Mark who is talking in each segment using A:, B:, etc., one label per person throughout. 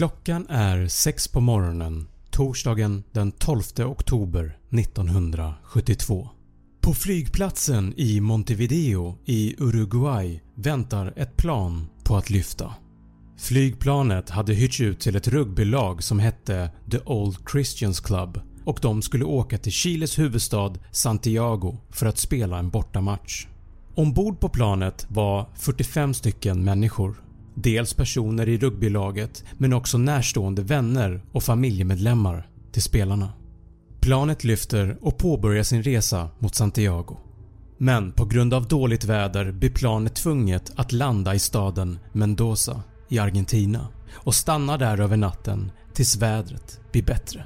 A: Klockan är 6 på morgonen torsdagen den 12 oktober 1972. På flygplatsen i Montevideo i Uruguay väntar ett plan på att lyfta. Flygplanet hade hyrts ut till ett rugbylag som hette The Old Christians Club och de skulle åka till Chiles huvudstad Santiago för att spela en bortamatch. Ombord på planet var 45 stycken människor. Dels personer i rugbylaget men också närstående vänner och familjemedlemmar till spelarna. Planet lyfter och påbörjar sin resa mot Santiago. Men på grund av dåligt väder blir planet tvunget att landa i staden Mendoza i Argentina och stanna där över natten tills vädret blir bättre.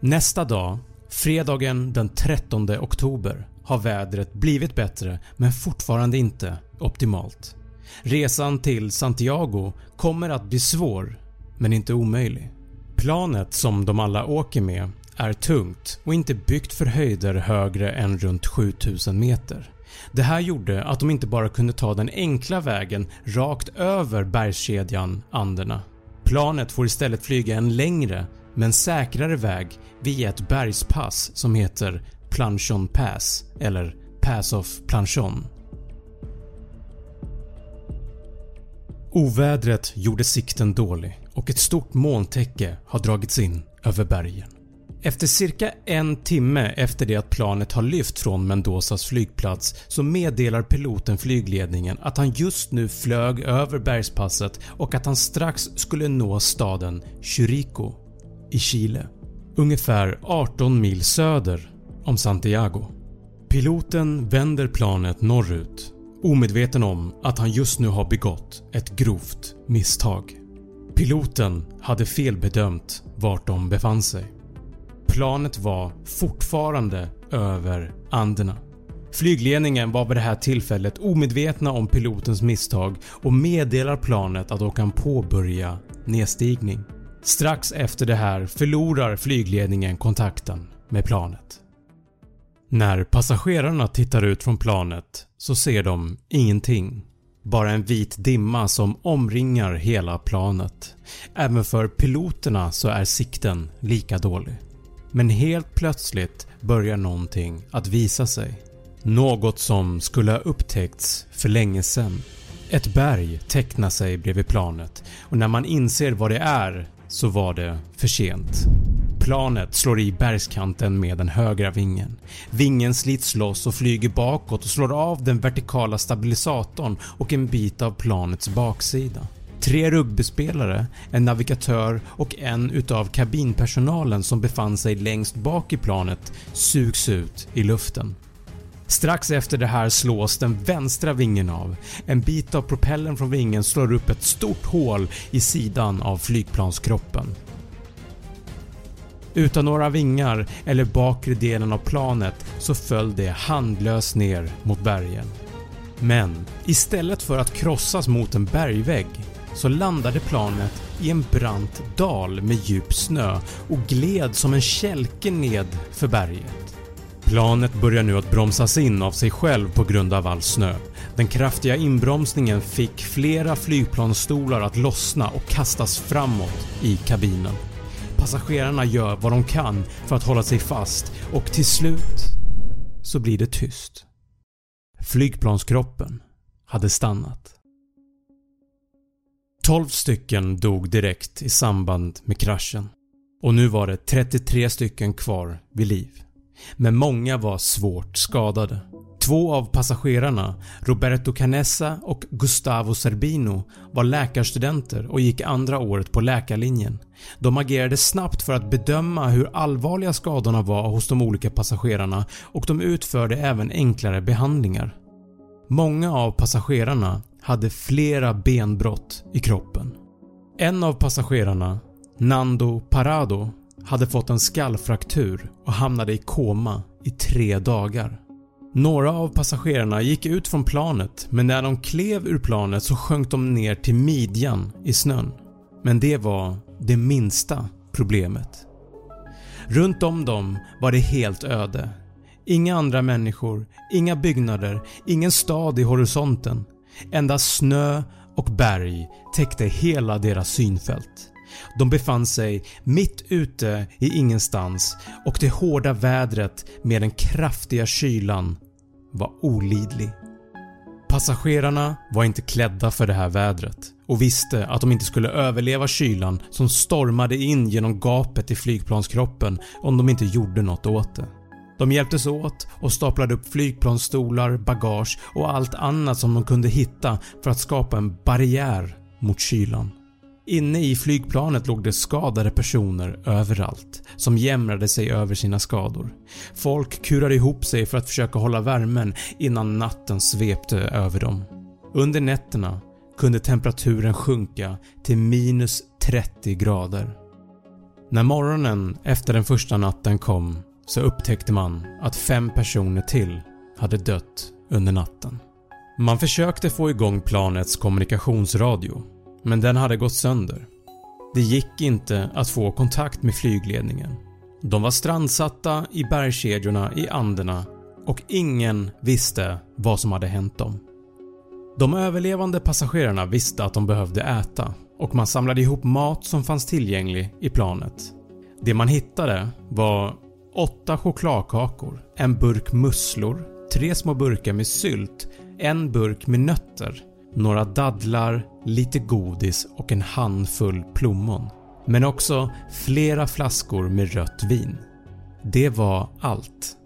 A: Nästa dag, fredagen den 13 oktober har vädret blivit bättre men fortfarande inte optimalt. Resan till Santiago kommer att bli svår men inte omöjlig. Planet som de alla åker med är tungt och inte byggt för höjder högre än runt 7000 meter. Det här gjorde att de inte bara kunde ta den enkla vägen rakt över bergskedjan Anderna. Planet får istället flyga en längre men säkrare väg via ett bergspass som heter Planchon Pass eller Pass of Planchon. Ovädret gjorde sikten dålig och ett stort molntäcke har dragits in över bergen. Efter cirka en timme efter det att planet har lyft från Mendozas flygplats så meddelar piloten flygledningen att han just nu flög över bergspasset och att han strax skulle nå staden Chirico i Chile, ungefär 18 mil söder om Santiago. Piloten vänder planet norrut omedveten om att han just nu har begått ett grovt misstag. Piloten hade felbedömt vart de befann sig. Planet var fortfarande över Anderna. Flygledningen var vid det här tillfället omedvetna om pilotens misstag och meddelar planet att de kan påbörja nedstigning. Strax efter det här förlorar flygledningen kontakten med planet. När passagerarna tittar ut från planet så ser de ingenting. Bara en vit dimma som omringar hela planet. Även för piloterna så är sikten lika dålig. Men helt plötsligt börjar någonting att visa sig. Något som skulle ha upptäckts för länge sedan. Ett berg tecknar sig bredvid planet och när man inser vad det är så var det för sent. Planet slår i bergskanten med den högra vingen. Vingen slits loss och flyger bakåt och slår av den vertikala stabilisatorn och en bit av planets baksida. Tre rugbyspelare, en navigatör och en utav kabinpersonalen som befann sig längst bak i planet sugs ut i luften. Strax efter det här slås den vänstra vingen av. En bit av propellern från vingen slår upp ett stort hål i sidan av flygplanskroppen. Utan några vingar eller bakre delen av planet så föll det handlöst ner mot bergen. Men istället för att krossas mot en bergvägg så landade planet i en brant dal med djup snö och gled som en kälke ned för berget. Planet börjar nu att bromsas in av sig själv på grund av all snö. Den kraftiga inbromsningen fick flera flygplansstolar att lossna och kastas framåt i kabinen. Passagerarna gör vad de kan för att hålla sig fast och till slut så blir det tyst. Flygplanskroppen hade stannat. 12 stycken dog direkt i samband med kraschen och nu var det 33 stycken kvar vid liv. Men många var svårt skadade. Två av passagerarna, Roberto Canessa och Gustavo Zerbino var läkarstudenter och gick andra året på läkarlinjen. De agerade snabbt för att bedöma hur allvarliga skadorna var hos de olika passagerarna och de utförde även enklare behandlingar. Många av passagerarna hade flera benbrott i kroppen. En av passagerarna, Nando Parado, hade fått en skallfraktur och hamnade i koma i tre dagar. Några av passagerarna gick ut från planet men när de klev ur planet så sjönk de ner till midjan i snön. Men det var det minsta problemet. Runt om dem var det helt öde. Inga andra människor, inga byggnader, ingen stad i horisonten. Endast snö och berg täckte hela deras synfält. De befann sig mitt ute i ingenstans och det hårda vädret med den kraftiga kylan var olidlig. Passagerarna var inte klädda för det här vädret och visste att de inte skulle överleva kylan som stormade in genom gapet i flygplanskroppen om de inte gjorde något åt det. De hjälptes åt och staplade upp flygplansstolar, bagage och allt annat som de kunde hitta för att skapa en barriär mot kylan. Inne i flygplanet låg det skadade personer överallt som jämrade sig över sina skador. Folk kurade ihop sig för att försöka hålla värmen innan natten svepte över dem. Under nätterna kunde temperaturen sjunka till minus 30 grader. När morgonen efter den första natten kom så upptäckte man att fem personer till hade dött under natten. Man försökte få igång planets kommunikationsradio men den hade gått sönder. Det gick inte att få kontakt med flygledningen. De var strandsatta i bergskedjorna i Anderna och ingen visste vad som hade hänt dem. De överlevande passagerarna visste att de behövde äta och man samlade ihop mat som fanns tillgänglig i planet. Det man hittade var 8 chokladkakor, en burk musslor, tre små burkar med sylt, en burk med nötter, några dadlar, lite godis och en handfull plommon. Men också flera flaskor med rött vin. Det var allt.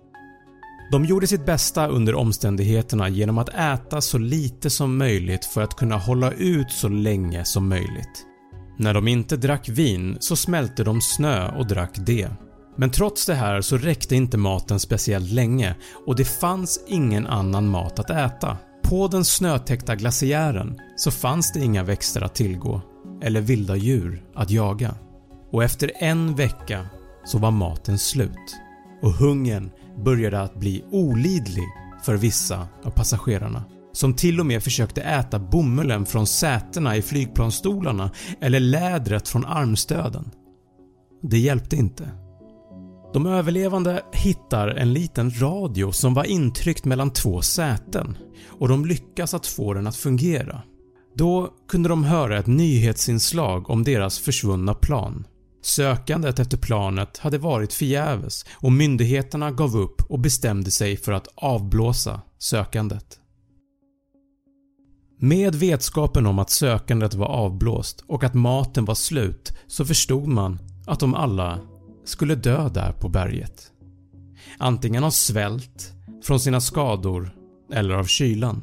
A: De gjorde sitt bästa under omständigheterna genom att äta så lite som möjligt för att kunna hålla ut så länge som möjligt. När de inte drack vin så smälte de snö och drack det. Men trots det här så räckte inte maten speciellt länge och det fanns ingen annan mat att äta. På den snötäckta glaciären så fanns det inga växter att tillgå eller vilda djur att jaga och efter en vecka så var maten slut och hungern började att bli olidlig för vissa av passagerarna som till och med försökte äta bomullen från sätena i flygplansstolarna eller lädret från armstöden. Det hjälpte inte. De överlevande hittar en liten radio som var intryckt mellan två säten och de lyckas att få den att fungera. Då kunde de höra ett nyhetsinslag om deras försvunna plan. Sökandet efter planet hade varit förgäves och myndigheterna gav upp och bestämde sig för att avblåsa sökandet. Med vetskapen om att sökandet var avblåst och att maten var slut så förstod man att de alla skulle dö där på berget. Antingen av svält, från sina skador eller av kylan.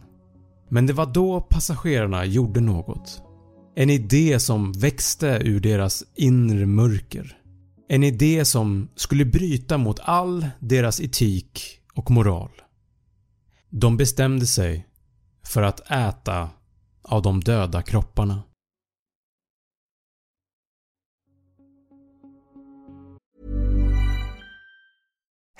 A: Men det var då passagerarna gjorde något. En idé som växte ur deras inre mörker. En idé som skulle bryta mot all deras etik och moral. De bestämde sig för att äta av de döda kropparna.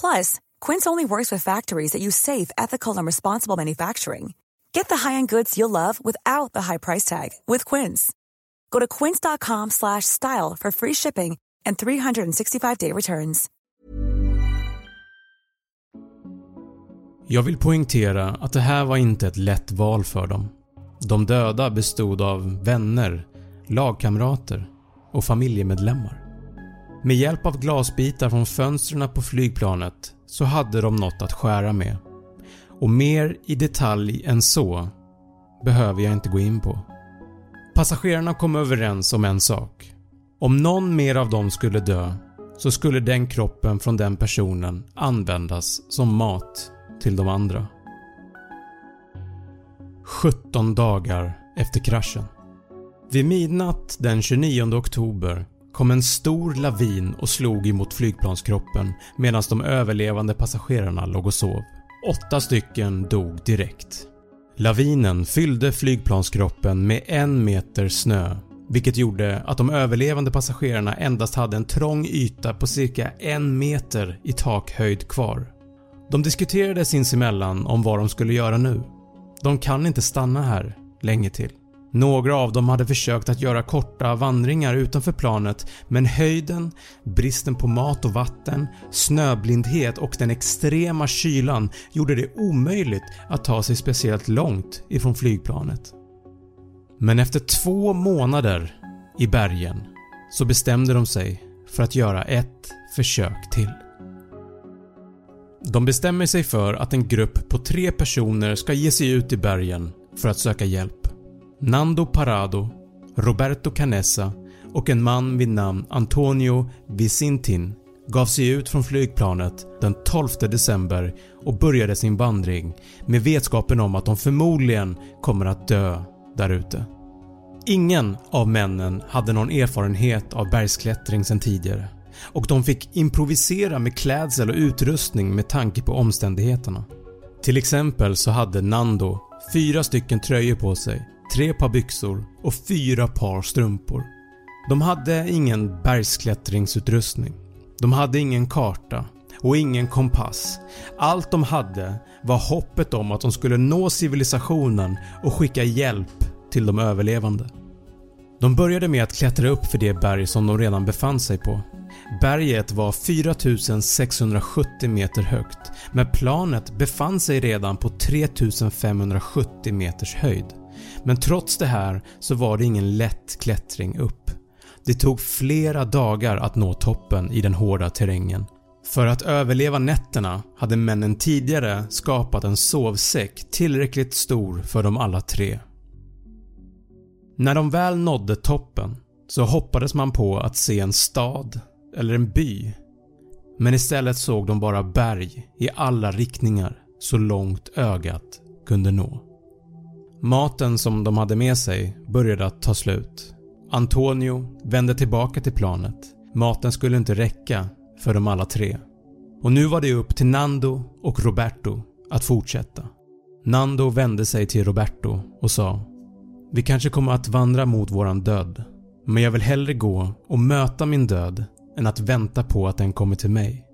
B: Plus, Quince only works with factories that use safe, ethical, and responsible manufacturing. Get the high-end goods you'll love without the high price tag with Quince. Go to quince.com slash style for free shipping and 365-day returns.
A: Jag vill poängtera att det här var inte ett lätt val för dem. De döda bestod av vänner, lagkamrater och familjemedlemmar. Med hjälp av glasbitar från fönstren på flygplanet så hade de något att skära med. Och mer i detalj än så behöver jag inte gå in på. Passagerarna kom överens om en sak. Om någon mer av dem skulle dö så skulle den kroppen från den personen användas som mat till de andra. 17 dagar efter kraschen. Vid midnatt den 29 oktober kom en stor lavin och slog emot flygplanskroppen medan de överlevande passagerarna låg och sov. Åtta stycken dog direkt. Lavinen fyllde flygplanskroppen med en meter snö vilket gjorde att de överlevande passagerarna endast hade en trång yta på cirka en meter i takhöjd kvar. De diskuterade sinsemellan om vad de skulle göra nu. De kan inte stanna här länge till. Några av dem hade försökt att göra korta vandringar utanför planet men höjden, bristen på mat och vatten, snöblindhet och den extrema kylan gjorde det omöjligt att ta sig speciellt långt ifrån flygplanet. Men efter två månader i bergen så bestämde de sig för att göra ett försök till. De bestämmer sig för att en grupp på tre personer ska ge sig ut i bergen för att söka hjälp. Nando Parado, Roberto Canessa och en man vid namn Antonio Vicintin gav sig ut från flygplanet den 12 december och började sin vandring med vetskapen om att de förmodligen kommer att dö där ute. Ingen av männen hade någon erfarenhet av bergsklättring sedan tidigare och de fick improvisera med klädsel och utrustning med tanke på omständigheterna. Till exempel så hade Nando fyra stycken tröjor på sig, tre par byxor och fyra par strumpor. De hade ingen bergsklättringsutrustning. De hade ingen karta och ingen kompass. Allt de hade var hoppet om att de skulle nå civilisationen och skicka hjälp till de överlevande. De började med att klättra upp för det berg som de redan befann sig på. Berget var 4670 meter högt men planet befann sig redan på 3570 meters höjd. Men trots det här så var det ingen lätt klättring upp. Det tog flera dagar att nå toppen i den hårda terrängen. För att överleva nätterna hade männen tidigare skapat en sovsäck tillräckligt stor för dem alla tre. När de väl nådde toppen så hoppades man på att se en stad eller en by. Men istället såg de bara berg i alla riktningar så långt ögat kunde nå. Maten som de hade med sig började att ta slut. Antonio vände tillbaka till planet. Maten skulle inte räcka för dem alla tre. Och nu var det upp till Nando och Roberto att fortsätta. Nando vände sig till Roberto och sa “Vi kanske kommer att vandra mot våran död, men jag vill hellre gå och möta min död än att vänta på att den kommer till mig.”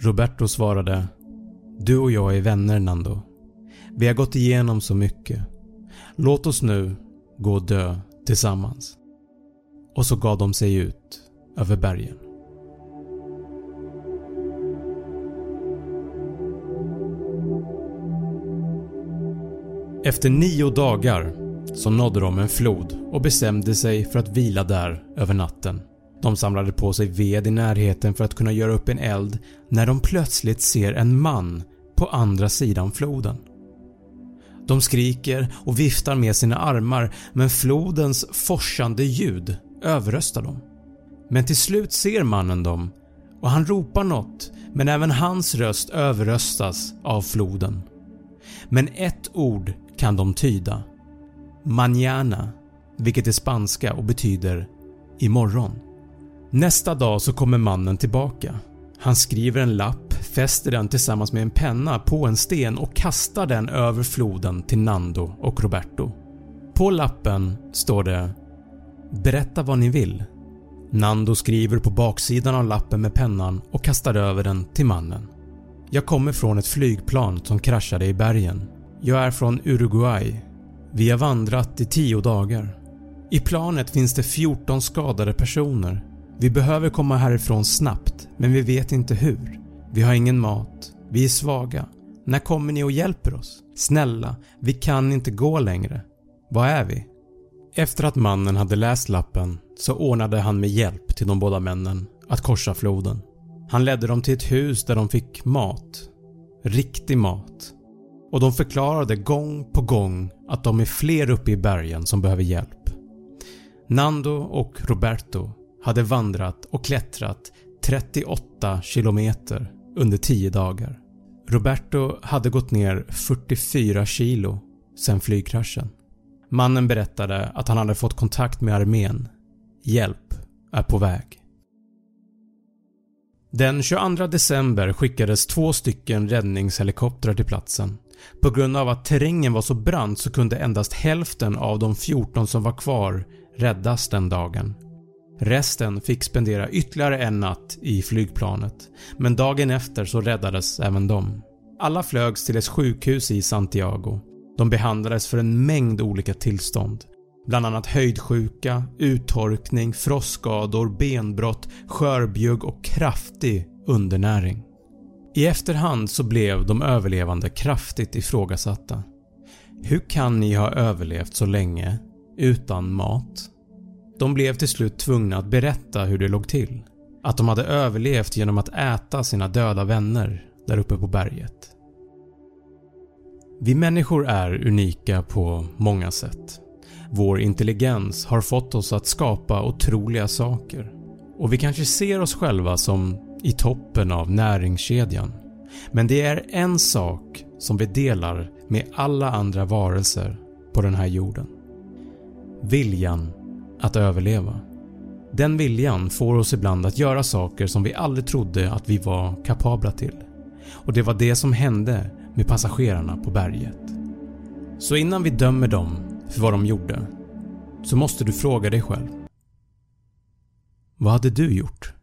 A: Roberto svarade “Du och jag är vänner Nando. Vi har gått igenom så mycket. Låt oss nu gå och dö tillsammans. Och så gav de sig ut över bergen. Efter nio dagar så nådde de en flod och bestämde sig för att vila där över natten. De samlade på sig ved i närheten för att kunna göra upp en eld när de plötsligt ser en man på andra sidan floden. De skriker och viftar med sina armar men flodens forsande ljud överröstar dem. Men till slut ser mannen dem och han ropar något men även hans röst överröstas av floden. Men ett ord kan de tyda. Mañana, vilket är spanska och betyder imorgon. Nästa dag så kommer mannen tillbaka. Han skriver en lapp, fäster den tillsammans med en penna på en sten och kastar den över floden till Nando och Roberto. På lappen står det “Berätta vad ni vill”. Nando skriver på baksidan av lappen med pennan och kastar över den till mannen. “Jag kommer från ett flygplan som kraschade i bergen. Jag är från Uruguay. Vi har vandrat i 10 dagar. I planet finns det 14 skadade personer. Vi behöver komma härifrån snabbt men vi vet inte hur. Vi har ingen mat. Vi är svaga. När kommer ni och hjälper oss? Snälla, vi kan inte gå längre. Var är vi?” Efter att mannen hade läst lappen så ordnade han med hjälp till de båda männen att korsa floden. Han ledde dem till ett hus där de fick mat. Riktig mat och de förklarade gång på gång att de är fler uppe i bergen som behöver hjälp. Nando och Roberto hade vandrat och klättrat 38 km under 10 dagar. Roberto hade gått ner 44 kilo sen flygkraschen. Mannen berättade att han hade fått kontakt med armén. Hjälp är på väg. Den 22 december skickades två stycken räddningshelikoptrar till platsen. På grund av att terrängen var så brant så kunde endast hälften av de 14 som var kvar räddas den dagen. Resten fick spendera ytterligare en natt i flygplanet, men dagen efter så räddades även de. Alla flögs till ett sjukhus i Santiago. De behandlades för en mängd olika tillstånd. Bland annat höjdsjuka, uttorkning, frostskador, benbrott, skörbjugg och kraftig undernäring. I efterhand så blev de överlevande kraftigt ifrågasatta. Hur kan ni ha överlevt så länge utan mat? De blev till slut tvungna att berätta hur det låg till. Att de hade överlevt genom att äta sina döda vänner där uppe på berget. Vi människor är unika på många sätt. Vår intelligens har fått oss att skapa otroliga saker. Och vi kanske ser oss själva som i toppen av näringskedjan. Men det är en sak som vi delar med alla andra varelser på den här jorden. Viljan att överleva. Den viljan får oss ibland att göra saker som vi aldrig trodde att vi var kapabla till. Och det var det som hände med passagerarna på berget. Så innan vi dömer dem för vad de gjorde så måste du fråga dig själv. Vad hade du gjort?